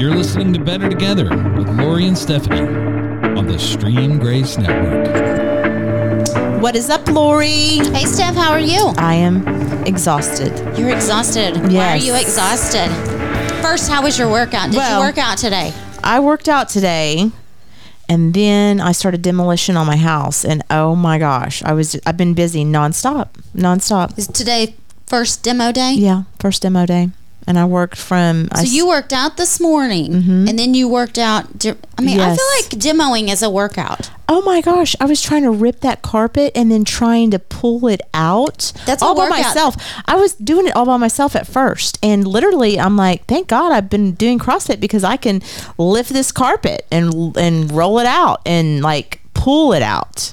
You're listening to Better Together with Lori and Stephanie on the Stream Grace Network. What is up, Lori? Hey, Steph, how are you? I am exhausted. You're exhausted. Why are you exhausted? First, how was your workout? Did Well- you work out today? I worked out today and then I started demolition on my house and oh my gosh, I was I've been busy nonstop. Nonstop. Is today first demo day? Yeah, first demo day. And I worked from So s- you worked out this morning, mm-hmm. and then you worked out. I mean, I feel like demoing is a workout. Oh my gosh, I was trying to rip that carpet and then trying to pull it out. That's all by myself. I was doing it all by myself at first. And literally I'm like, thank God I've been doing CrossFit because I can lift this carpet and and roll it out and like pull it out.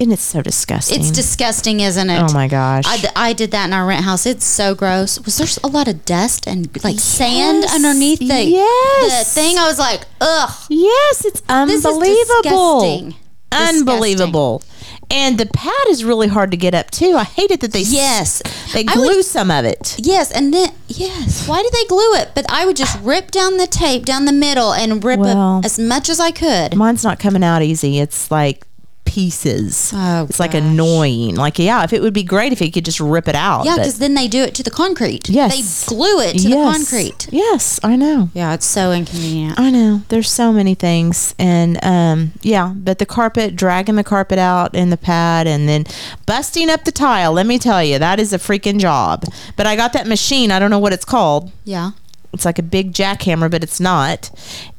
And it's so disgusting. It's disgusting, isn't it? Oh my gosh. I, d- I did that in our rent house. It's so gross. Was there a lot of dust and like sand underneath the Yes. the thing? I was like, ugh. Yes, it's This is unbelievable. disgusting. Unbelievable. And the pad is really hard to get up too. I hate it that they Yes. they glue would- some of it. Yes, and then yes. Why do they glue it? But I would just rip down the tape down the middle and rip Well, as much as I could. Mine's not coming out easy. It's like pieces. Oh, it's like annoying. Like yeah, if it would be great if you could just rip it out. Yeah, because then they do it to the concrete. Yes. they glue it to yes. the concrete. Yes, I know. Yeah, it's so inconvenient. I know. There's so many things. And um yeah, but the carpet, dragging the carpet out in the pad and then busting up the tile, let me tell you, that is a freaking job. But I got that machine, I don't know what it's called. Yeah. It's like a big jackhammer, but it's not.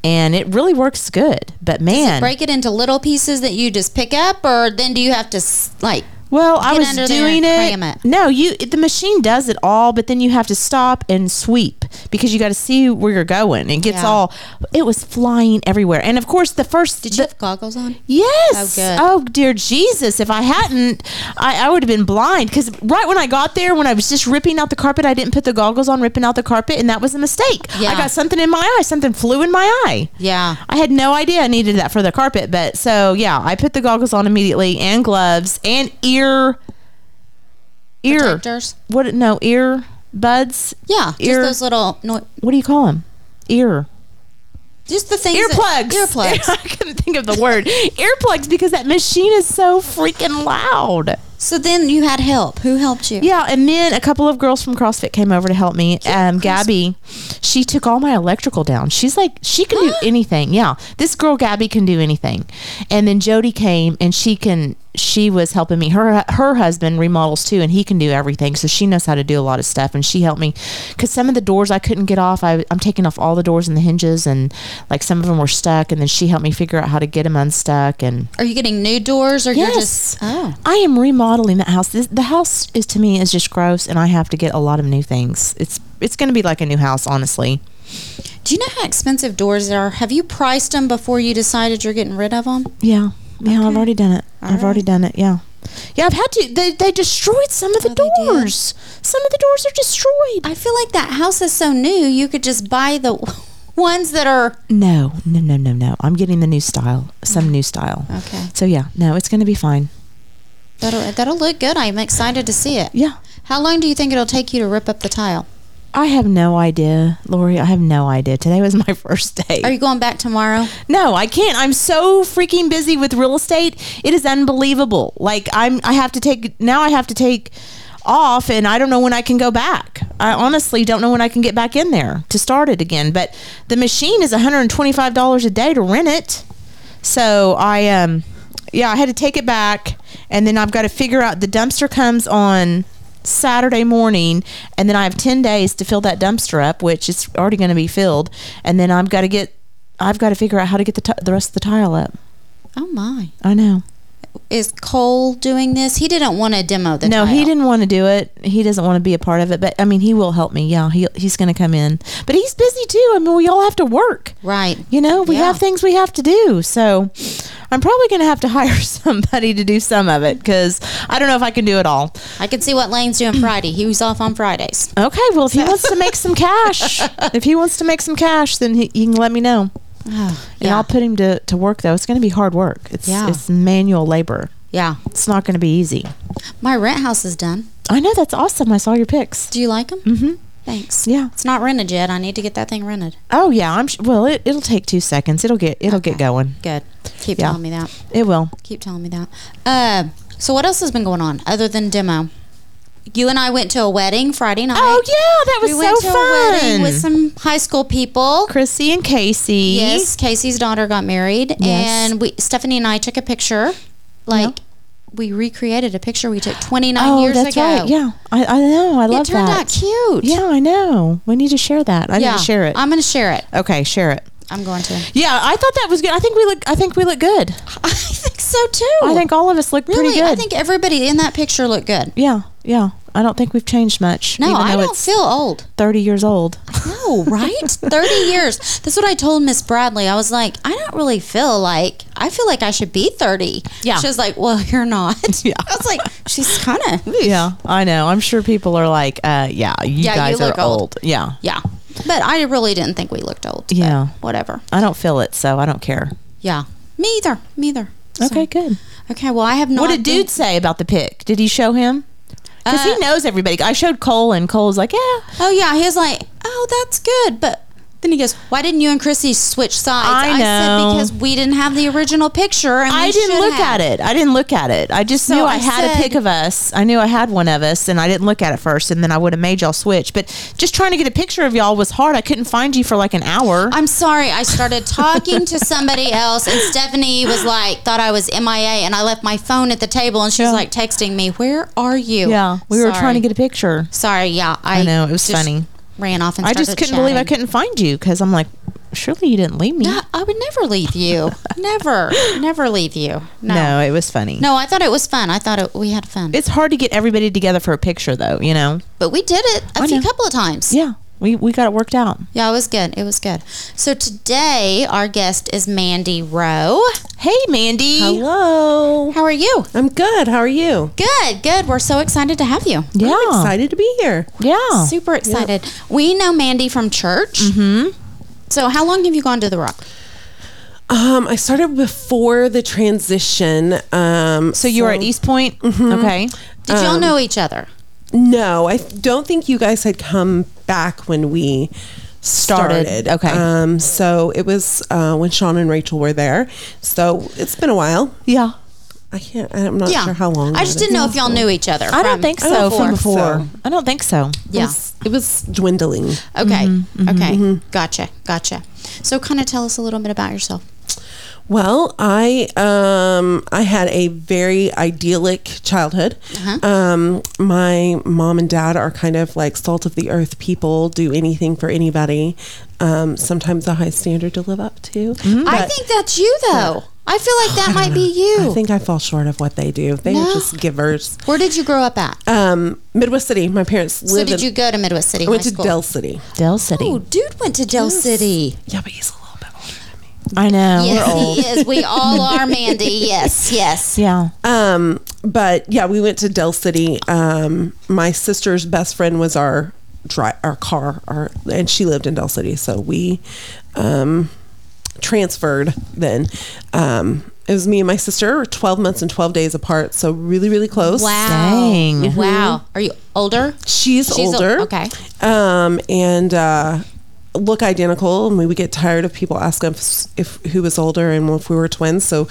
And it really works good. But man, break it into little pieces that you just pick up, or then do you have to like? Well, I was doing it. it. No, you the machine does it all, but then you have to stop and sweep because you got to see where you're going. It gets Yeah. all. It was flying everywhere, and of course the first. Did the- you have goggles on? Yes. Oh, good. Oh, dear Jesus! If I hadn't, I, I would have been blind. Because right when I got there, when I was just ripping out the carpet, I didn't put the goggles on, ripping out the carpet, and that was a mistake. Yeah. I got something in my eye. Something flew in my eye. Yeah. I had no idea I needed that for the carpet, but so yeah, I put the goggles on immediately and gloves and ear ear ear Protectors? what no ear buds Yeah, just Ear- those little no, what do you call them ear just the things. earplugs That, earplugs. I couldn't think of the word earplugs because that machine is so freaking loud so then you had help. Who helped you? yeah and then a couple of girls from CrossFit came over to help me um Gabby she took all my electrical down she's like she can do anything yeah this girl Gabby can do anything and then Jody came and she can she was helping me her her husband remodels too and he can do everything so she knows how to do a lot of stuff and she helped me because some of the doors I couldn't get off I, I'm taking off all the doors and the hinges and like some of them were stuck and then she helped me figure out how to get them unstuck and Are you getting new doors, or you're Yes. just? Oh, I am remodeling that house. This, the house is to me is just gross, and I have to get a lot of new things. It's it's going to be like a new house, honestly. do you know how expensive doors are? Have you priced them before you decided you're getting rid of them? Yeah, yeah, I've already done it. All I've already done it. Yeah, yeah. I've had to. They they destroyed some of the Oh, doors. Some of the doors are destroyed. I feel like that house is so new. You could just buy the ones that are no, no, no, no, no. I'm getting the new style. Some new style. okay. So yeah, no, it's going to be fine. That'll that'll look good. I'm excited to see it. Yeah. How long do you think it'll take you to rip up the tile? I have no idea, Lori. I have no idea. Today was my first day. Are you going back tomorrow? No, I can't. I'm so freaking busy with real estate. It is unbelievable. Like I'm I have to take now I have to take off and I don't know when I can go back. I honestly don't know when I can get back in there to start it again. But the machine is $125 a day to rent it. So I um yeah, I had to take it back and then I've got to figure out the dumpster comes on Saturday morning, and then I have ten days to fill that dumpster up, which is already going to be filled, and then I've got to get, I've got to figure out how to get the t- the rest of the tile up. Oh my! I know. Is Cole doing this? He didn't want to demo the. no, he didn't want to do it. He doesn't want to be a part of it, but I mean, he will help me. Yeah, he he's going to come in, but he's busy too. I mean, we all have to work. Right. You know, we Yeah. have things we have to do. So I'm probably going to have to hire somebody to do some of it because I don't know if I can do it all. I can see what Lane's doing Friday. He was off on Fridays. Okay, well, if he wants to make some cash, if he wants to make some cash, then he, he can let me know. Oh, And I'll put him to, to work, though. It's going to be hard work. It's, Yeah. it's manual labor. yeah. It's not going to be easy. My rent house is done. I know that's awesome. I saw your pics. Do you like them? Mm-hmm. Thanks. Yeah. It's not rented yet. I need to get that thing rented. Oh yeah, I'm. Sh- well, it, it'll take two seconds. It'll get. It'll get going. Good. Keep Yeah. telling me that. It will. Keep telling me that. Uh, so what else has been going on other than demo? You and I went to a wedding Friday night. Oh yeah, that was we went so to fun. a wedding with some high school people. Chrissy and Casey. Yes, Casey's daughter got married, Yes. and we Stephanie and I took a picture. Like we recreated a picture we took 29 Oh, years that's ago. right. Yeah, I, I know. I love that. it turned out cute. Yeah, I know. We need to share that. I yeah. need to share it. I'm going to share it. okay, share it. I'm going to. Yeah, I thought that was good. I think we look. I think we look good. I think so too. I think all of us look really. pretty good. I think everybody in that picture looked good. Yeah, yeah. I don't think we've changed much. No, even I though don't it's feel old. thirty years old. No, right? 30 years. That's what I told Miss Bradley. I was like, I don't really feel like, I feel like I should be 30. Yeah. She was like, well, you're not. Yeah. I was like, she's kind of. Yeah, I know. I'm sure people are like, uh, "Yeah, you Yeah, you guys look are old. old. Yeah, Yeah. But I really didn't think we looked old. Yeah. Whatever. I don't feel it, so I don't care. Yeah. Me either. Me either. So- Okay, good. Okay. Well, I have not. what did been- dude say about the pic? Did he show him? Because Uh, he knows everybody. I showed Cole, and Cole's like, "Yeah, Oh, yeah. He was like, oh, that's good. But then he goes, why didn't you and Chrissy switch sides? I know. said, because we didn't have the original picture. And I didn't look have." at it. I didn't look at it. I just So knew I, I had a pic of us. I knew I had one of us, and I didn't look at it first. And then I would have made y'all switch. But just trying to get a picture of y'all was hard. I couldn't find you for like an hour. I'm sorry. I started talking to somebody else, and Stephanie was like, thought I was MIA, and I left my phone at the table, and she was Yeah. like texting me, "Where are you?" yeah, we were trying to get a picture. Sorry. Yeah, I, I know it was just funny. Ran off and I just couldn't believe I couldn't find you because I'm like, surely you didn't leave me. Yeah, I would never leave you. never, never leave you. No. No, it was funny. No, I thought it was fun. I thought it, we had fun, It's hard to get everybody together for a picture, though. You know. but we did it a I few know. couple of times. Yeah, we we got it worked out. Yeah, it was good. It was good. So today our guest is Mandy Rowe. Hey, Mandy. Hello. How are you? I'm good. How are you? Good, good. We're so excited to have you. Yeah. I'm excited to be here. Yeah. Super excited. We know Mandy from church. Mm-hmm. So, how long have you gone to the Rock? Um, I started before the transition. Um, So you were at East Point. Mm-hmm. Okay. Did y'all know each other? No, I don't think you guys had come back when we Started. started. Okay. Um, so it was uh, when Sean and Rachel were there. So it's been a while. Yeah. I can't. I'm not yeah. sure how long. I just didn't know if y'all knew each other. I don't think so from before. before. So- I don't think so. It Yeah. was, it was dwindling. Okay. Mm-hmm, Okay. Gotcha. Gotcha. So, kind of tell us a little bit about yourself. Well, I um I had a very idyllic childhood. Uh-huh. Um, my mom and dad are kind of like salt of the earth people, do anything for anybody. Um, sometimes a high standard to live up to. Mm-hmm. I think that's you, though. I feel like that might be you. I think I fall short of what they do. They No. are just givers. Where did you grow up at? Um, Midwest City. My parents so, did in. you go to Midwest City? I went High to School? Del City. Del City. Oh, dude went to Del City. Yeah, but he's a little bit older than me. I know. Yes, We're old. he is. We all are, Mandy. Yes, yes. Yeah. Um, but yeah, we went to Del City. Um, my sister's best friend was our dri- our car, our, and she lived in Del City, so we um, transferred. Then um, it was me and my sister, twelve months and twelve days apart, so really, really close. Wow. Dang. Wow. Are you older? She's, She's ol- older. okay. Um, and uh, look identical. And we would get tired of people asking us if who was older and if we were twins. So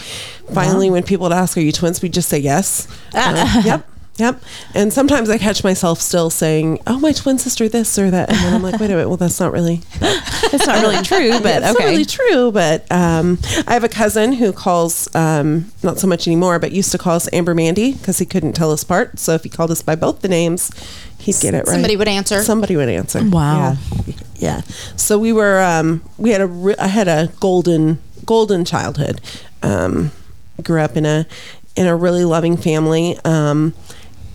finally, when people would ask, "Are you twins?" we just say yes. Uh, yep. Yep. And sometimes I catch myself still saying, "Oh, my twin sister, this or that," and then I'm like, "Wait a minute. Well, that's not really It's not really true, but it's okay. not really true, but um, I have a cousin who calls, um, not so much anymore, but used to call us Amber Mandy because he couldn't tell us apart. So if he called us by both the names, he'd get it right. Somebody would answer. Somebody would answer. Wow. Yeah. Yeah. So we were, um, we had a, I had a golden, golden childhood. Um, grew up in a, in a really loving family. Um,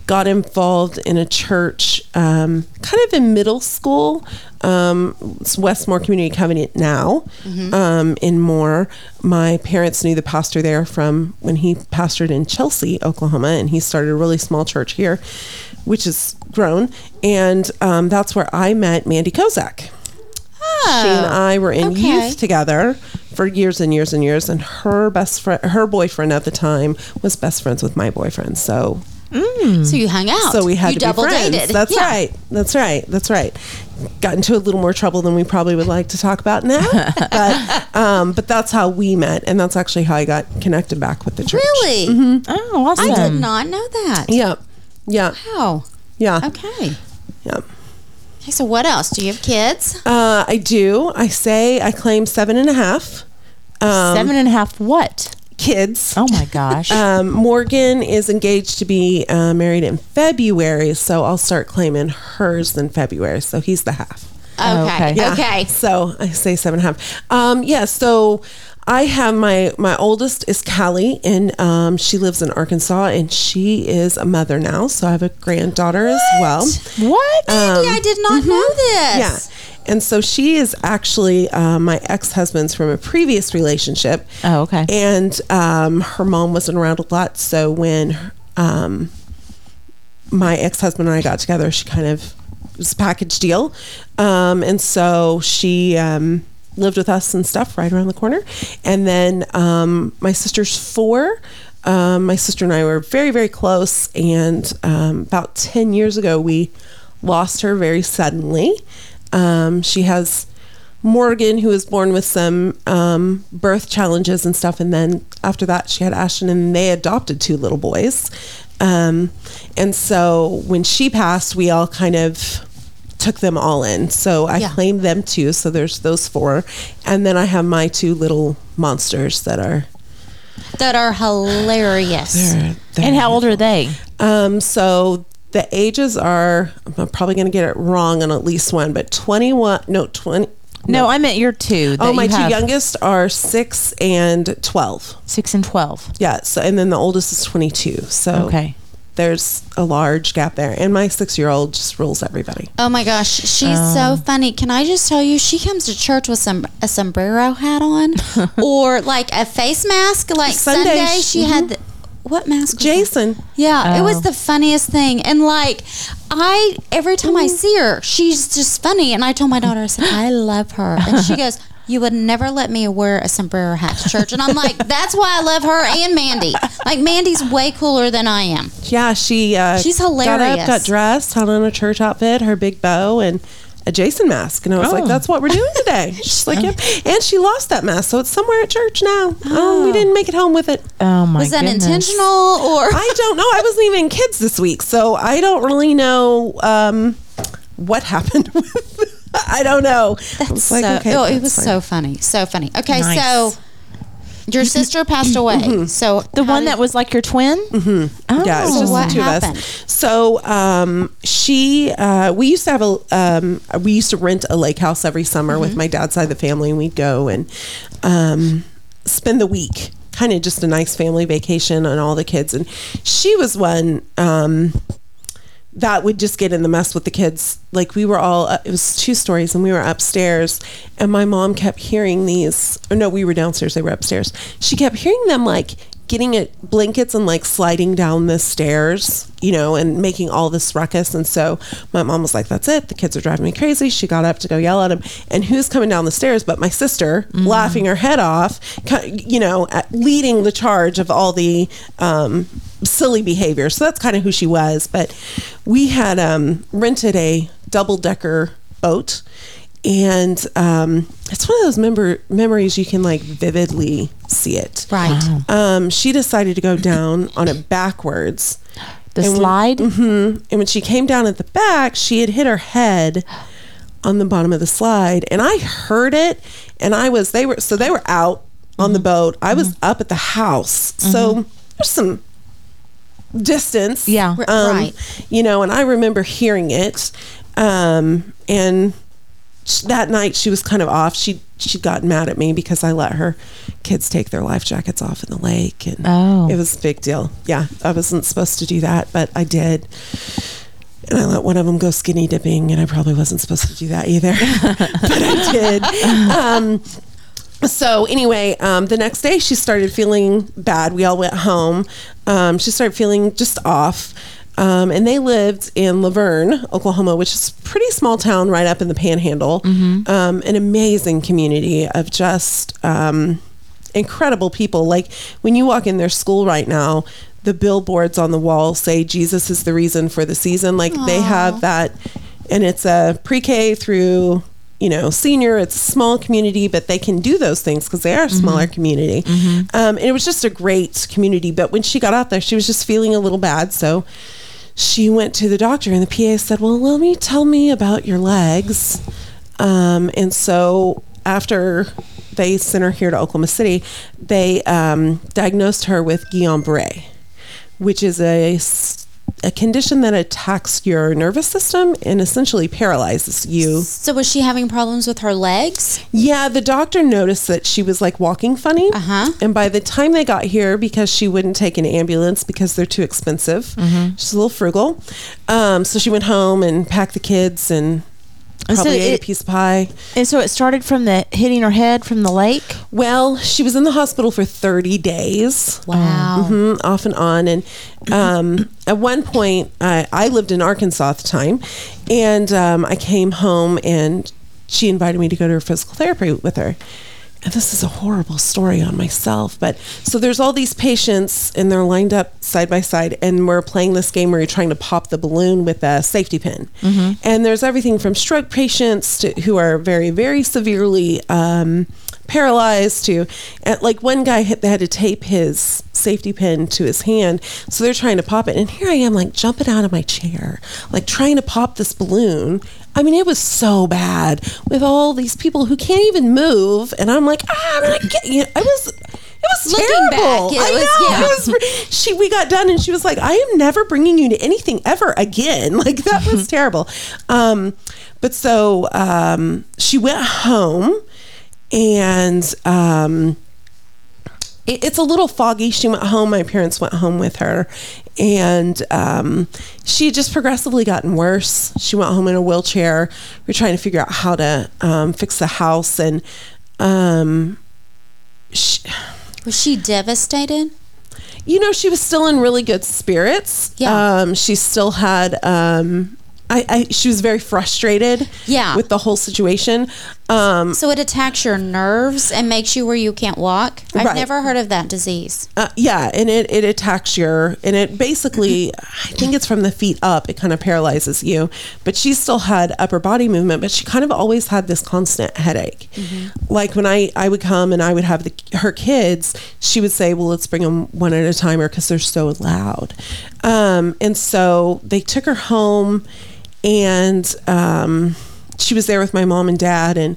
got involved in a church um, kind of in middle school. Um, it's Westmore Community Covenant now um, in Moore. My parents knew the pastor there from when he pastored in Chelsea, Oklahoma, and he started a really small church here, which has grown. And um, that's where I met Mandy Kozak. She and I were in okay. youth together for years and years and years, and her best friend, her boyfriend at the time, was best friends with my boyfriend. So So you hung out. so we had you to double be friends. dated. That's Yeah. right. That's right. That's right. got into a little more trouble than we probably would like to talk about now. but um, but that's how we met, and that's actually how I got connected back with the church. Really? Oh, awesome. I did not know that. Yeah, yeah, Wow. yeah, Okay. yeah. Okay, so what else? Do you have kids? Uh, I do. I say I claim seven and a half um, Seven and a half what? kids. Oh my gosh. Um, Morgan is engaged to be uh, married in February, so I'll start claiming hers in February. So he's the half. Okay. okay. Okay. So I say seven and a half. Um, yeah. So I have my my oldest is Callie, and um, she lives in Arkansas, and she is a mother now. So I have a granddaughter as well. what? Mandy, I did not know this. Yeah. And so she is actually uh, my ex husband's from a previous relationship. Oh, okay. And um, her mom wasn't around a lot. So when um, my ex husband and I got together, she kind of it was a package deal. Um, and so she um, lived with us and stuff right around the corner. And then um, my sister's four. Um, my sister and I were very, very close. And um, about 10 years ago, we lost her very suddenly. Um, she has Morgan, who was born with some um, birth challenges and stuff, and then after that, she had Ashton, and they adopted two little boys. Um, and so when she passed, we all kind of took them all in. So I Yeah. claimed them too. So there's those four, and then I have my two little monsters that are. That are hilarious. they're- they're- and how old are they? Um, so the ages are. I'm probably going to get it wrong on at least one, but 21. No, 20. No, I meant your two. Oh, my you two have. youngest are six and twelve. Six and twelve. Yeah. So, and then the oldest is twenty-two. So, Okay. There's a large gap there. And my six-year-old just rules everybody. Oh my gosh, she's so oh. funny. Can I just tell you, she comes to church with some a sombrero hat on, or like a face mask. Like Sunday, Sunday, she had mm-hmm. the, what mask? was that? Jason. Yeah, it Oh. was the funniest thing. And like, I every time I mm-hmm. see her, she's just funny. And I told my daughter, I said, I love her. And she goes, You would never let me wear a sombrero hat to church. And I'm like, That's why I love her and Mandy. Like, Mandy's way cooler than I am. Yeah, she. Uh, She's Got hilarious. up, got dressed, had on a church outfit, her big bow, and a Jason mask. And I was like, Oh. "That's what we're doing today." She's like, "Yep." And she lost that mask, so it's somewhere at church now. Oh, we didn't make it home with it. Oh my god. Was that goodness. intentional or? I don't know. I wasn't even kids this week, so I don't really know um, what happened with. I don't know. I was like, so, okay, oh, it was fine. so funny, so funny. Okay, Nice. so your sister passed away. So The one did- that was like your twin? Mm-hmm. Oh. Yeah, it's So just what the two happened? of us. So um, she, uh, we used to have a, um, we used to rent a lake house every summer Mm-hmm. with my dad's side of the family, and we'd go and um, spend the week. Kind of just a nice family vacation on all the kids, and she was one. That would just get in the mess with the kids. Like we were all, uh, it was two stories, and we were upstairs, and my mom kept hearing these. Or no, we were downstairs. They were upstairs. She kept hearing them like getting it blankets and like sliding down the stairs, you know, and making all this ruckus. And so my mom was like, "That's it. The kids are driving me crazy." She got up to go yell at him, and who's coming down the stairs? But my sister, laughing her head off, you know, leading the charge of all the. Um, silly behavior. So that's kind of who she was. But we had um, rented a double decker boat. And um, it's one of those member memories you can like vividly see it. right. Um, she decided to go down on it backwards. The And when- slide? Mhm. And when she came down at the back, she had hit her head on the bottom of the slide, and I heard it. And I was they were so they were out on the boat. I was up at the house, so there's some distance. Yeah. Um, right. You know, and I remember hearing it. Um, and sh- that night she was kind of off. She she got mad at me because I let her kids take their life jackets off in the lake, and Oh. it was a big deal. Yeah, I wasn't supposed to do that, but I did. And I let one of them go skinny dipping, and I probably wasn't supposed to do that either, but I did. Um, so anyway, um, the next day she started feeling bad. We all went home. Um, she started feeling just off. Um, and they lived in Laverne, Oklahoma, which is a pretty small town right up in the panhandle. Um, an amazing community of just um, incredible people. Like when you walk in their school right now, the billboards on the wall say Jesus is the reason for the season. Like they have that and it's a pre-K through you know senior. It's a small community, but they can do those things because they are a smaller community. Um, and it was just a great community. But when she got out there, she was just feeling a little bad, so she went to the doctor and the PA said, "Well, let me tell me about your legs." Um, and so after they sent her here to Oklahoma City, they um, diagnosed her with Guillain-Barré, which is a a condition that attacks your nervous system and essentially paralyzes you. So was she having problems with her legs? Yeah, the doctor noticed that she was like walking funny. Uh-huh. And by the time they got here, because she wouldn't take an ambulance because they're too expensive, she's a little frugal. Um, so she went home and packed the kids and And so probably ate it- a piece of pie. And so it started from the hitting her head from the lake. Well, she was in the hospital for 30 days. Wow. Mhm, off and on. And um, at one point, I, I lived in Arkansas at the time, and um, I came home and she invited me to go to her physical therapy with her. And this is a horrible story on myself, but so there's all these patients and they're lined up side by side, and we're playing this game where you're trying to pop the balloon with a safety pin. And there's everything from stroke patients to, who are very, very severely um, paralyzed to and like one guy had, they had to tape his safety pin to his hand so they're trying to pop it and here i am like jumping out of my chair like trying to pop this balloon i mean it was so bad with all these people who can't even move and i'm like ah I'm gonna get you i was it was Looking terrible. back, it I was- know. yeah. It was, she we got done and she was like, I am never bringing you to anything ever again. Like that was terrible. Um, but so um, she went home and um, it, it's a little foggy. She went home. My parents went home with her, and um, she had just progressively gotten worse. She went home in a wheelchair. We were trying to figure out how to um, fix the house, and um, she, Was she devastated? you know, she was still in really good spirits. Yeah. Um, she still had. I, I she was very frustrated. Yeah. With the whole situation. Um, So it attacks your nerves and makes you where you can't walk. I've Right. never heard of that disease. Uh, yeah, and it, it attacks your and it basically I think it's from the feet up. It kind of paralyzes you. But she still had upper body movement, but she kind of always had this constant headache. Like when I I would come and I would have the her kids, she would say, "Well, let's bring them one at a time, or because they're so loud." Um, and so they took her home, and um, she was there with my mom and dad, and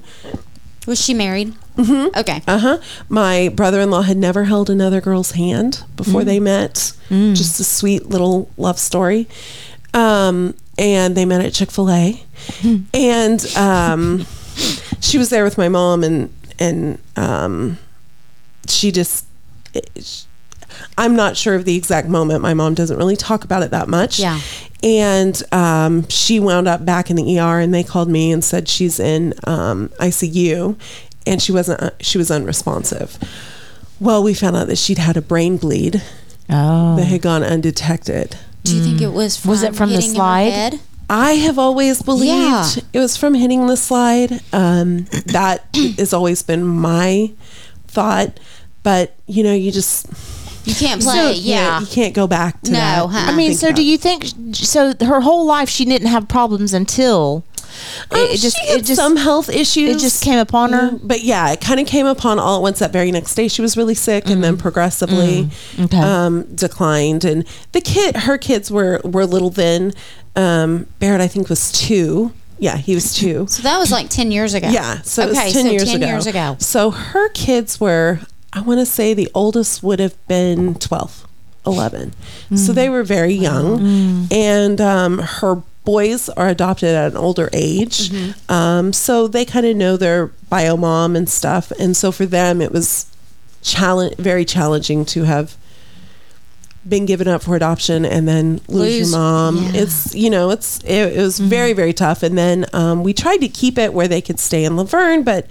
Was she married? Mm-hmm. Okay. uh huh. My brother in law had never held another girl's hand before they met. Just a sweet little love story. Um, and they met at Chick fil A. And um, she was there with my mom, and, and um, she just. I'm not sure of the exact moment. My mom doesn't really talk about it that much. Yeah. And um, she wound up back in the ER, and they called me and said she's in um, ICU, and she wasn't. uh, She was unresponsive. Well, we found out that she'd had a brain bleed Oh. that had gone undetected. Do you think it was from Was it from the slide? head? I have always believed Yeah. it was from hitting the slide. Um, that has always been my thought. But you know, you just You can't play. can't- yeah. you can't go back to No, that. huh? I mean, Think so about do you think so? Her whole life she didn't have problems until Um, it, it just she had it just some health issues. it just came upon her? Mm, But yeah, it kind of came upon all at once that very next day. She was really sick and then progressively Mm. Okay. um, declined. And the kid, her kids were were little then. Um, Barrett, I think, was two. Yeah, he was two. So that was like 10 years ago. Yeah, so it was 10 so years 10 ago. years ago. So her kids were, I want to say the oldest would have been 12, 11. So they were very young. And um, her boys are adopted at an older age. Um, so they kind of know their bio mom and stuff. And so for them, it was challenge, very challenging to have been given up for adoption and then lose, Lose- your mom. yeah. It's you know it's it, it was very very tough. And then um, we tried to keep it where they could stay in Laverne, but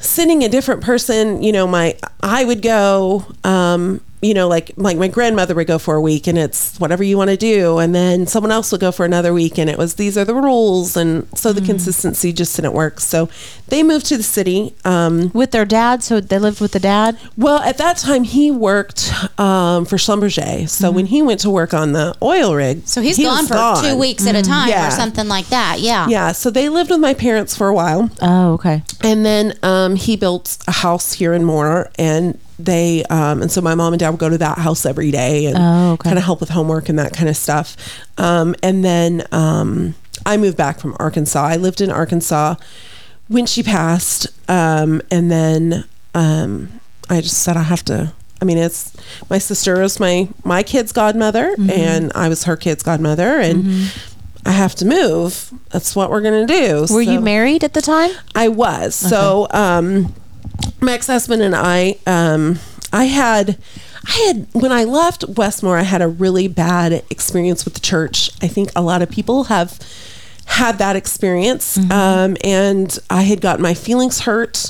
sending a different person, you know, my I would go. Um, you know, like like my grandmother would go for a week and it's whatever you want to do, and then someone else would go for another week and it was these are the rules, and so the consistency just didn't work. So they moved to the city. Um, With their dad, so they lived with the dad. well, at that time he worked um, for Schlumberger, so when he went to work on the oil rig, So he's he gone for gone. two weeks at a time Yeah. or something like that. Yeah. Yeah, so they lived with my parents for a while. Oh, okay. And then um, he built a house here in Moore, and they um, and so my mom and dad would go to that house every day and Oh, okay. kind of help with homework and that kind of stuff. Um, and then um, I moved back from Arkansas. I lived in Arkansas when she passed, um, and then um, I just said I have to. I mean, it's my sister is my my kid's godmother, Mm-hmm. and I was her kid's godmother, and. I have to move. That's what we're gonna do. Were you married at the time? I was. So um my ex-husband and I um I had I had when I left Westmore I had a really bad experience with the church. I think a lot of people have had that experience um and I had gotten my feelings hurt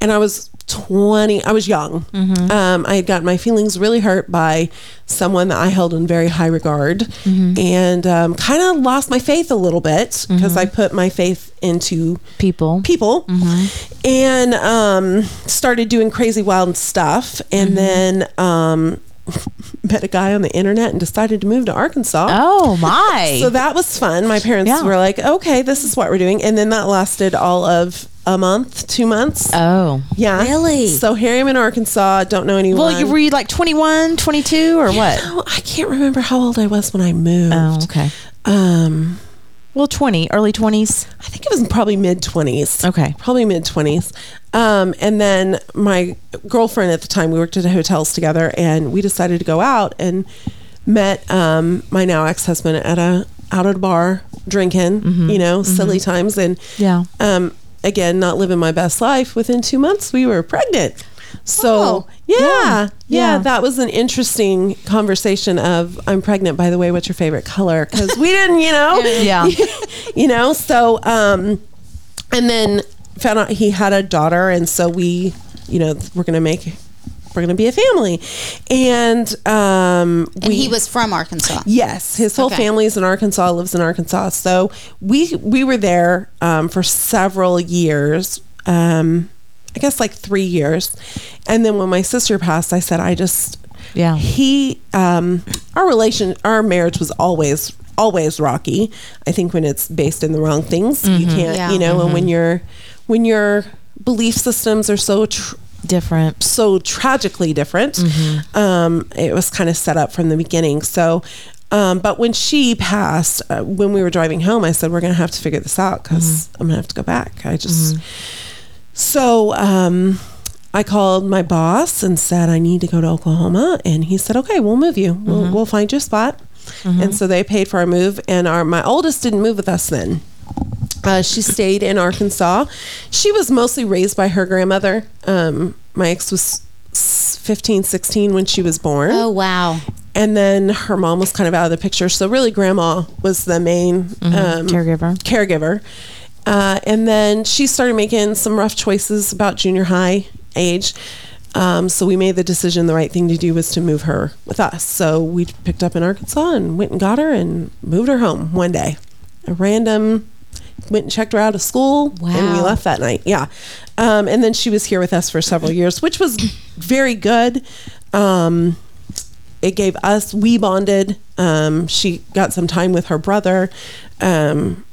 and I was 20 I was young. Um I had gotten my feelings really hurt by someone that I held in very high regard and um, kind of lost my faith a little bit because I put my faith into People. people and um, started doing crazy wild stuff and then um, met a guy on the internet and decided to move to arkansas Oh my. so that was fun my parents Yeah. were like okay this is what we're doing and then that lasted all of a month two months oh. yeah Really? so here i am in arkansas don't know anyone Well, you were you like 21, 22 or what? Oh, i can't remember how old i was when i moved Oh, okay. um Well, 20, early 20s. I think it was probably mid 20s. Okay. Probably mid 20s. Um, and then my girlfriend at the time, we worked at hotels together and we decided to go out and met um, my now ex husband at a out at a bar drinking, you know, silly times. And Yeah. um, again, not living my best life. Within two months, we were pregnant. So, Oh, yeah, yeah, yeah, yeah. that was an interesting conversation of, I'm pregnant, by the way, what's your favorite color? Because we didn't, you know, Yeah. you know so um and then found out he had a daughter and so we you know we're gonna make we're gonna be a family and um And he was from Arkansas. Yes, his whole Okay. family is in Arkansas, lives in Arkansas. So we we were there um, for several years. Um, I guess like three years, and then when my sister passed, I said I just Yeah. he um, our relation our marriage was always always rocky. I think when it's based in the wrong things, you can't Yeah. you know, and when your when your belief systems are so tr- Different. so tragically different. Um, it was kind of set up from the beginning. So, um, but when she passed, uh, when we were driving home, I said, we're going to have to figure this out because I'm going to have to go back. I just, so, um, I called my boss and said, I need to go to Oklahoma. And he said, okay, we'll move you. We'll, we'll find you a spot. And so they paid for our move. And our, my oldest didn't move with us then. Uh, she stayed in Arkansas. She was mostly raised by her grandmother. Um, my ex was s- 15, 16 when she was born. Oh wow. And then her mom was kind of out of the picture. So really, grandma was the main um, Caregiver. caregiver. Uh, and then she started making some rough choices about junior high age. Um, so we made the decision the right thing to do was to move her with us. So we picked up in Arkansas and went and got her and moved her home one day. A random went and checked her out of school and we left that night. Yeah. Um, and then she was here with us for several years, which was very good. Um, it gave us we bonded um, she got some time with her brother um,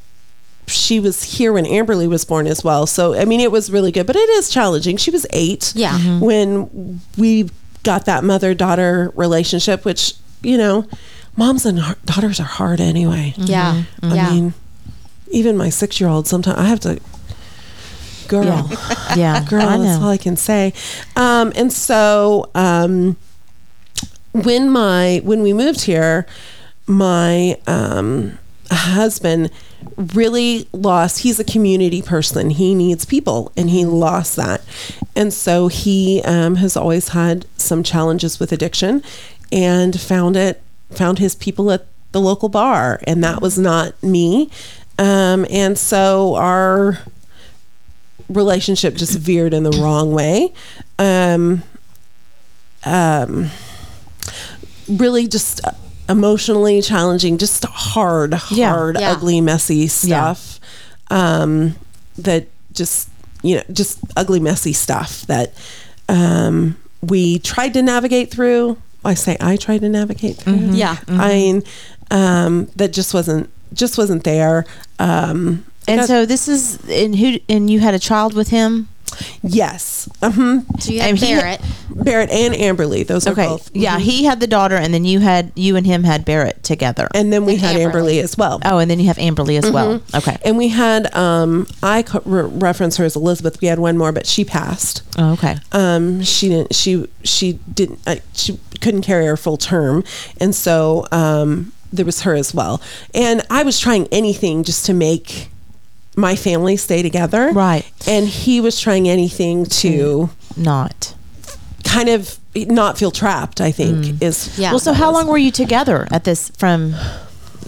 she was here when amberly was born as well so i mean it was really good but it is challenging she was 8 Yeah. Mhm. when we got that mother daughter relationship which you know moms and daughters are hard anyway Yeah. i Yeah. mean even my six year old sometimes i have to girl. Yeah. Yeah. girl that's all i can say. Um, and so um, when my when we moved here my um, husband really lost he's a community person. He needs people and he lost that. And so he um, has always had some challenges with addiction and found it found his people at the local bar and that was not me um, and so our relationship just veered in the wrong way um, um, really just uh, emotionally challenging, just hard, Yeah. hard, Yeah. ugly, messy stuff. Um, that just you know, just ugly, messy stuff that um, we tried to navigate through. I say I tried to navigate through. Yeah. I mean, um, that just wasn't just wasn't there. Um, And got- so this is and who and you had a child with him. yes, uh-huh. So you had And he- Barrett. Barrett and Amberly, those are Okay, both. yeah, he had the daughter, and then you had you and him had Barrett together. and then we And had Amberly. Amberly as well. oh, and then you have Amberly as well. Mm-hmm. Okay. And we had, um, I co- re- reference her as Elizabeth. We had one more, but she passed. Oh, okay. Um, she didn't. She she didn't. Uh, she couldn't carry her full term, and so um, there was her as well. And I was trying anything just to make my family stay together, Right. And he was trying anything to Not. kind of not feel trapped. I think mm. is Yeah. Well, so how long were you together at this? From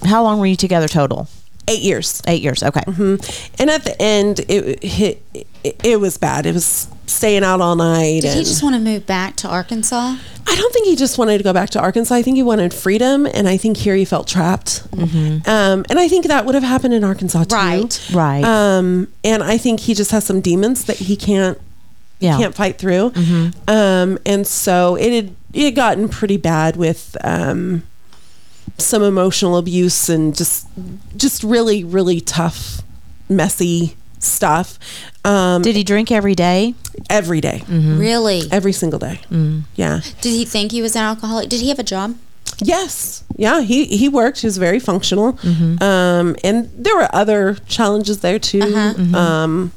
how long were you together total? Eight years. Eight years. Okay. And at the end, it hit. It, it was bad. It was staying out all night. Did he just want to move back to Arkansas? I don't think he just wanted to go back to Arkansas. I think he wanted freedom, and I think here he felt trapped. Um, and I think that would have happened in Arkansas too. Right. Right. Um, and I think he just has some demons that he can't yeah. can't fight through. Um, and so it had it had gotten pretty bad with um, some emotional abuse and just just really really tough, messy stuff. Um, Did he drink every day? every day. Mm-hmm. Really? every single day. Yeah. Did he think he was an alcoholic? Did he have a job? Yes. Yeah, he he worked. He was very functional. Um, and there were other challenges there too. Um,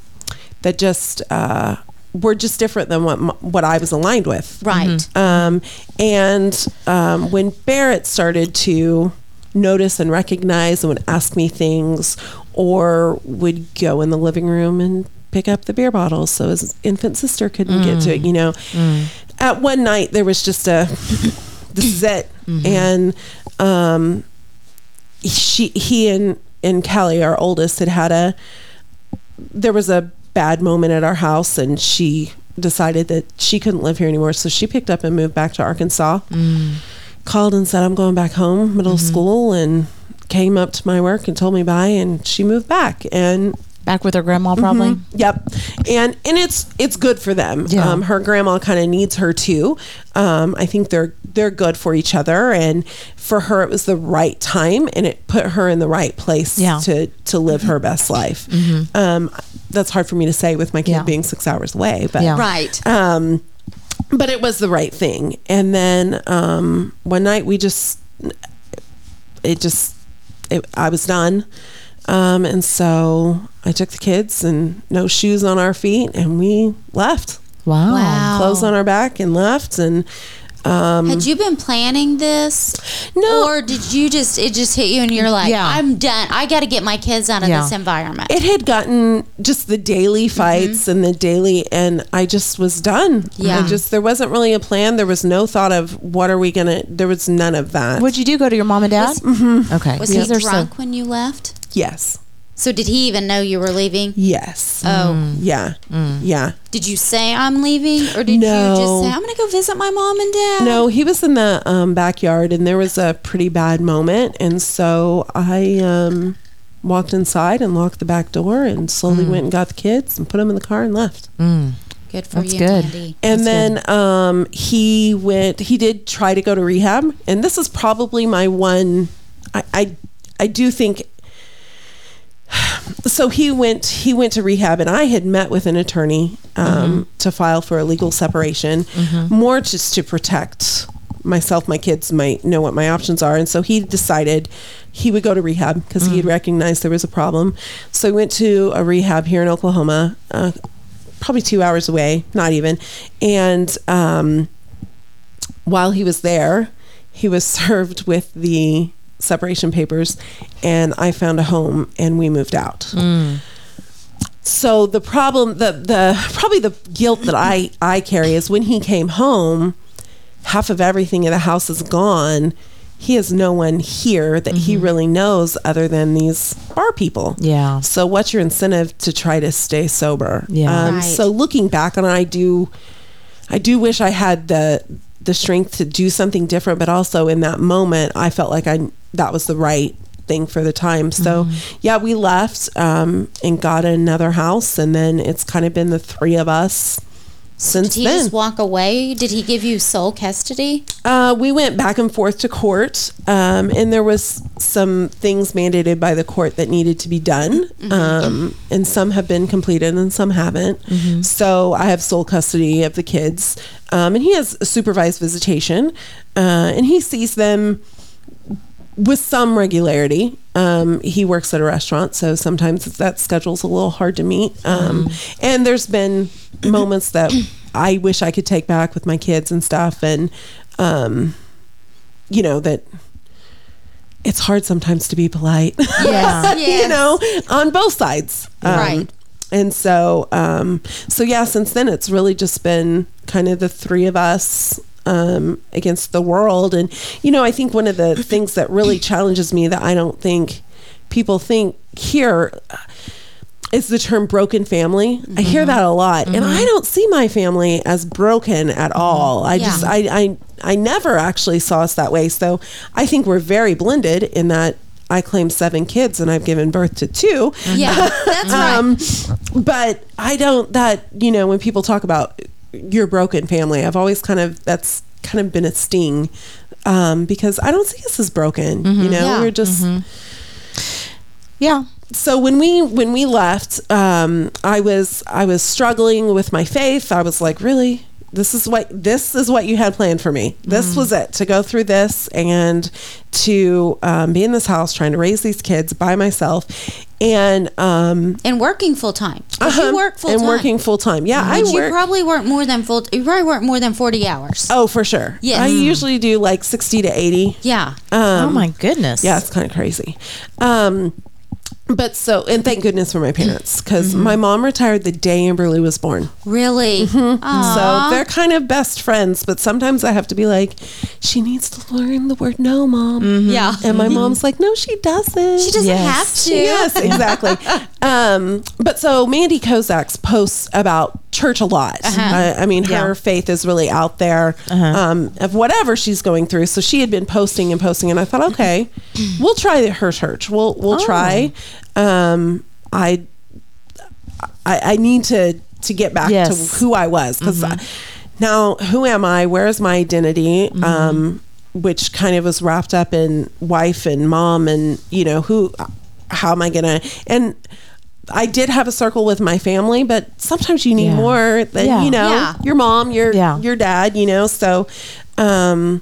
that just uh, were just different than what what I was aligned with. Right. Um, and um, when Barrett started to notice and recognize and would ask me things, or would go in the living room and pick up the beer bottles so his infant sister couldn't get to it, you know. At one night, there was just a this is it, and um, she he and and Callie, our oldest, had had a there was a bad moment at our house and she decided that she couldn't live here anymore so she picked up and moved back to arkansas called and said i'm going back home middle school and came up to my work and told me bye and she moved back and Back with her grandma, probably. Yep, and and it's it's good for them. Yeah. Um, her grandma kind of needs her too. Um, I think they're they're good for each other, and for her it was the right time, and it put her in the right place Yeah. to to live her best life. Um, that's hard for me to say with my kid Yeah. being six hours away, but Yeah. Right. um, but it was the right thing. And then um, one night we just, it just, it, I was done. Um, and so I took the kids and no shoes on our feet and we left. Wow. Wow. Clothes on our back and left. And um, Had you been planning this? No. Or did you just, it just hit you and you're like, Yeah. I'm done. I got to get my kids out of Yeah. this environment. it had gotten just the daily fights and the daily and i just was done Yeah. i just there wasn't really a plan there was no thought of what are we gonna there was none of that What'd you do? Go to your mom and dad? mm-hmm. Okay. was Because he they're so- drunk when you left? yes So did he even know you were leaving? yes Oh, yeah yeah did you say I'm leaving, or did No. you just say I'm going to go visit my mom and dad? No, he was in the um, backyard, and there was a pretty bad moment, and so I um, walked inside and locked the back door, and slowly went and got the kids and put them in the car and left. Good for That's you, good. Andy. And then um, he went. He did try to go to rehab, and this is probably my one. I I, I do think. So he went. He went to rehab, and I had met with an attorney um, to file for a legal separation, more just to protect myself. My kids might know what my options are, and so he decided he would go to rehab because he had recognized there was a problem. So he went to a rehab here in Oklahoma. Uh, probably two hours away, not even. And um, while he was there, he was served with the separation papers, and I found a home, and we moved out. So the problem, the the probably the guilt that I I carry is when he came home, half of everything in the house is gone. He has no one here that he really knows other than these bar people. Yeah. So what's your incentive to try to stay sober? Yeah. Um, Right. So looking back on it, I do, I do wish I had the the strength to do something different, but also in that moment, I felt like I that was the right thing for the time. So yeah, we left um, and got another house, and then it's kind of been the three of us since Did he then. just walk away? Did he give you sole custody? Uh, we went back and forth to court, um, and there was some things mandated by the court that needed to be done, um, and some have been completed and some haven't. So I have sole custody of the kids, um, and he has supervised visitation, uh, and he sees them with some regularity. Um, he works at a restaurant, so sometimes that schedule's a little hard to meet. Um, And there's been moments that I wish I could take back with my kids and stuff, and um, you know that it's hard sometimes to be polite. Yeah. you know, on both sides. Um, Right. And so, um, so yeah, since then it's really just been kind of the three of us um, against the world. And, you know, I think one of the things that really challenges me that I don't think people think here is the term broken family. I hear that a lot. And I don't see my family as broken at all. I Yeah. just, I, I, I never actually saw us that way. So I think we're very blended in that I claim seven kids and I've given birth to two. Yeah, that's right. Um, but I don't that you know when people talk about your broken family, I've always kind of that's kind of been a sting um, because I don't see us as broken. You know, Yeah. we're just Yeah. so when we when we left um i was i was struggling with my faith i was like really this is what this is what you had planned for me this was it to go through this and to um, be in this house trying to raise these kids by myself and um and working full time. uh-huh, You work full and time. working full time yeah i But you work probably work more than full. You probably work more than forty hours. oh for sure Yes. i usually do like 60 to 80 Yeah. oh my goodness. Yeah, it's kind of crazy. Um, but so, and thank goodness for my parents because Mm-hmm. my mom retired the day Amberly was born. Really. So they're kind of best friends, but sometimes I have to be like, she needs to learn the word no, mom. yeah. And my mom's like, no, she doesn't. Mm-hmm. She doesn't Yes. have to. Yes, exactly. um, but so Mandy Kozaks posts about church a lot. I, I mean, her Yeah. faith is really out there um, of whatever she's going through. So she had been posting and posting, and I thought, okay, we'll try her church. We'll we'll try. Um, I, I I need to to get back Yes. to who I was because now who am I? Where is my identity? Um, which kind of was wrapped up in wife and mom and you know who how am I gonna and I did have a circle with my family, but sometimes you need Yeah. more than Yeah. you know Yeah. your mom, your Yeah. your dad, you know. So, um,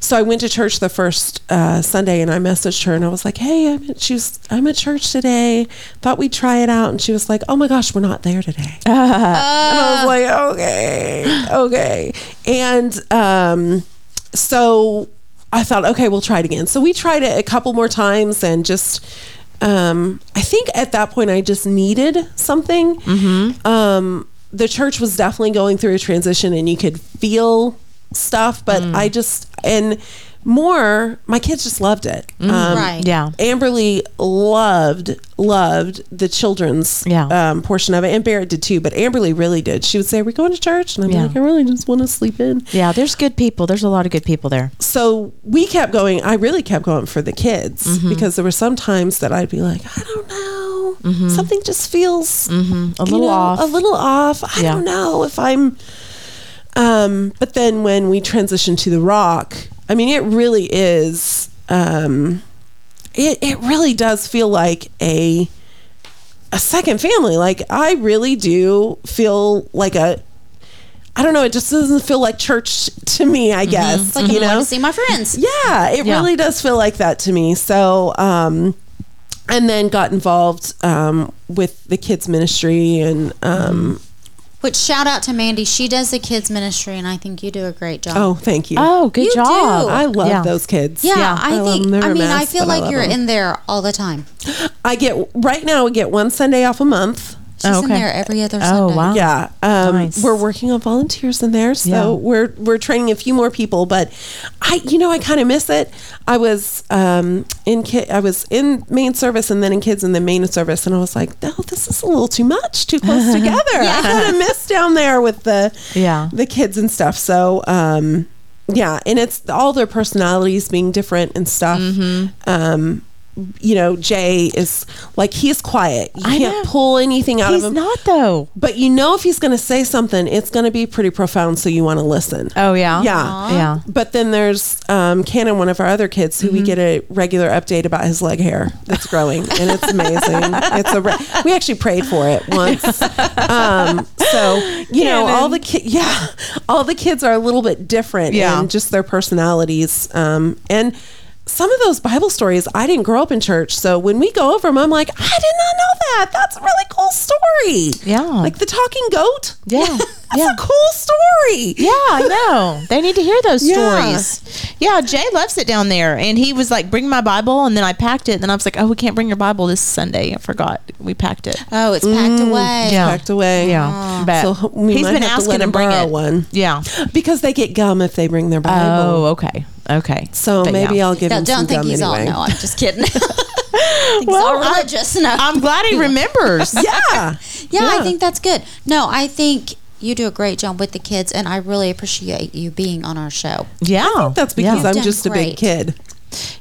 so I went to church the first uh, Sunday, and I messaged her, and I was like, "Hey, I'm at, she was I'm at church today. Thought we'd try it out." And she was like, "Oh my gosh, we're not there today." and I was like, "Okay, okay." And um, so I thought, okay, we'll try it again. So we tried it a couple more times, and just um, I think at that point I just needed something. Um, the church was definitely going through a transition, and you could feel stuff, but I just and more my kids just loved it. Um, Right. Yeah. Amberly loved loved the children's Yeah. um, portion of it, and Barrett did too. But Amberly really did. She would say, "Are we going to church?" And I'm Yeah. like, "I really just want to sleep in." Yeah. There's good people. There's a lot of good people there. so we kept going. I really kept going for the kids Mm-hmm. because there were some times that I'd be like, I don't know, something just feels A Mm-hmm. little know, off. a little off. I Yeah. don't know if I'm. Um, but then when we transitioned to the rock, I mean, it really is. Um, it it really does feel like a a second family. Like I really do feel like a. I don't know. It just doesn't feel like church to me. I guess It's like you I'm know. to see my friends. Yeah, it Yeah. really does feel like that to me. So, um, and then got involved um, with the kids ministry and um, Which shout out to Mandy. She does the kids ministry, and I think you do a great job. oh, thank you. Oh, good You job. do. I love Yeah. those kids. yeah, yeah, I I love think. them. They're I a mean, I feel but I like you're them. in there all the time. I get right now. I get one Sunday off a month. She's Oh, in there every other Oh, wow. Yeah, um, Nice. we're working on volunteers in there, so Yeah. we're we're training a few more people. But I, you know, I kind of miss it. I was um, in ki- I was in main service and then in kids and then main service, and I was like, no, this is a little too much, too close together. I kind of miss down there with the Yeah. the kids and stuff. So um, yeah, and it's all their personalities being different and stuff. Mm-hmm. Um, you know, Jay is like he's quiet. You I can't know. pull anything out He's of him. not though. but you know, if he's going to say something, it's going to be pretty profound, so you want to listen. Oh yeah. Yeah. Yeah. But then there's um, Cannon, one of our other kids, who we get a regular update about his leg hair that's growing, and it's amazing. it's a re- we actually prayed for it once. Um, so you know, all the kids yeah, all the kids are a little bit different Yeah. in just their personalities, um, and. Some of those Bible stories, I didn't grow up in church. So when we go over them, I'm like, I did not know that. That's a really cool story. Yeah. Like the talking goat. Yeah. That's Yeah. a cool story. Yeah, I know. They need to hear those Yeah. stories. Yeah, Jay loves it down there. And he was like, bring my Bible. And then I packed it. And then I was like, oh, we can't bring your Bible this Sunday. I forgot. We packed it. Oh, it's packed away. Mm, Yeah. Packed away. Yeah. But So we he's might been have to let asking to him bring it. one. Yeah. Because they get gum if they bring their Bible. Oh, okay. Okay. So But maybe yeah. I'll give No, him don't some think gum he's anyway. all. No, I'm just kidding. I think Well, he's all I- religious. no. I'm glad he remembers. Yeah. yeah, yeah. I think that's good. No, I think you do a great job with the kids, and I really appreciate you being on our show. Yeah. That's because yeah. I'm Done just a big kid.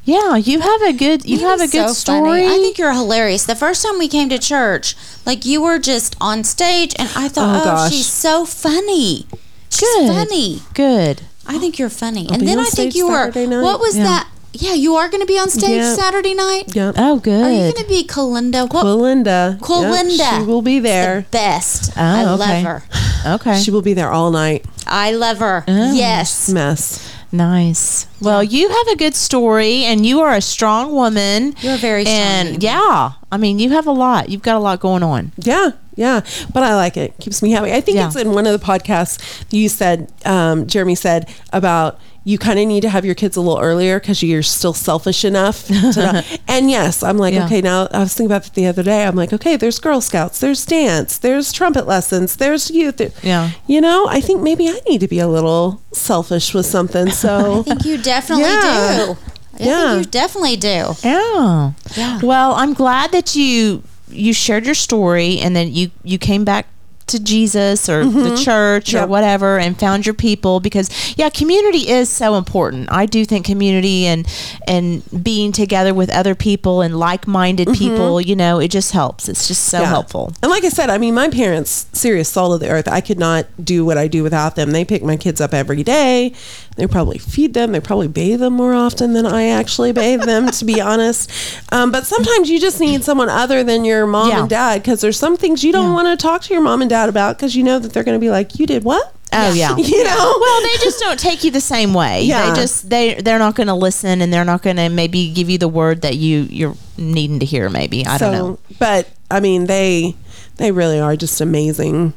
Yeah, you have a good you have a good so story. funny. I think you're hilarious. The first time we came to church, like you were just on stage, and I thought, Oh, oh, she's so funny. She's Good. funny. good. I think you're funny. I'll and then I think you were. What was Yeah. that? Yeah, you are going to be on stage Yeah. Saturday night. Yep. Oh, good. Are you going to be Kalinda? What? Belinda. Kalinda. Yep, she will be there. The best. Oh, I okay. love her. okay. She will be there all night. I love her. Oh. Yes. Mess. Nice. Well, you have a good story, and you are a strong woman. You're very strong and woman. yeah, I mean, you have a lot. You've got a lot going on. Yeah, yeah, but I like it. Keeps me happy. I think Yeah. it's in one of the podcasts you said, um, Jeremy said about you kind of need to have your kids a little earlier because you're still selfish enough. Not, and yes, I'm like, Yeah. okay, now I was thinking about that the other day. I'm like, okay, there's Girl Scouts, there's dance, there's trumpet lessons, there's youth. Yeah. You know, I think maybe I need to be a little selfish with something. So I think you definitely Yeah. do. I Yeah. think you definitely do. Yeah. Yeah. Well, I'm glad that you you shared your story, and then you you came back to Jesus or the church or whatever and found your people because yeah community is so important I do think community and and being together with other people and like-minded people you know it just helps it's just so Yeah. helpful And like I said, I mean, my parents, serious salt of the earth. I could not do what I do without them. They pick my kids up every day. They probably feed them. They probably bathe them more often than I actually bathe them, to be honest. Um, but sometimes you just need someone other than your mom Yeah. and dad because there's some things you don't Yeah. want to talk to your mom and dad about because you know that they're going to be like, "You did what?" oh yeah You know? well they just don't take you the same way Yeah. they just they they're not going to listen and they're not going to maybe give you the word that you you're needing to hear maybe I don't know But I mean, they they really are just amazing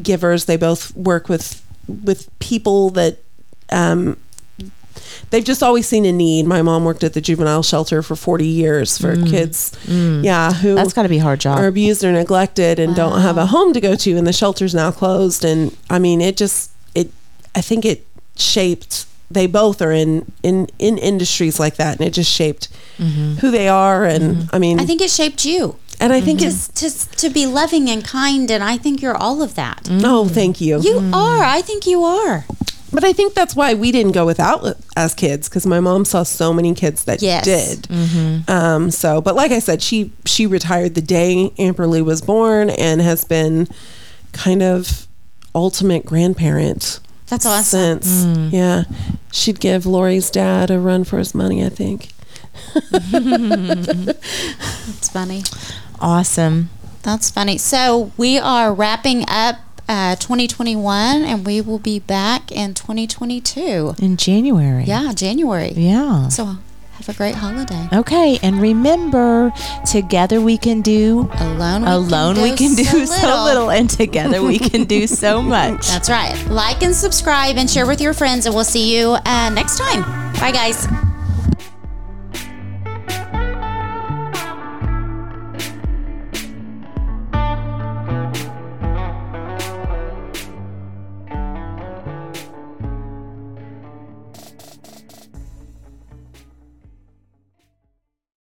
givers. They both work with with people that um, they've just always seen a need. My mom worked at the juvenile shelter for forty years for mm. kids, mm. yeah, who Mm. that's got to be a hard job are abused or neglected and don't have a home to go to, and the shelter's now closed. And I mean, it just it. I think it shaped. They both are in in in industries like that, and it just shaped mm-hmm. who they are. And mm-hmm. I mean, I think it shaped you and I think it's to, to, to be loving and kind, and I think you're all of that. oh, thank you. You mm. are. I think you are. But I think that's why we didn't go without as kids because my mom saw so many kids that Yes. did. Um, so, but like I said, she she retired the day Amberly was born and has been kind of ultimate grandparent. That's awesome. Since yeah, she'd give Lori's dad a run for his money. I think. It's funny. awesome That's funny. So we are wrapping up uh, 2021, and we will be back in 2022. in January Yeah, January. yeah So have a great holiday. Okay, and remember, together we can do, Alone, we alone can we can do so so little. little, and together we can do so much. That's right. Like and subscribe and share with your friends, and we'll see you uh, next time. Bye, guys.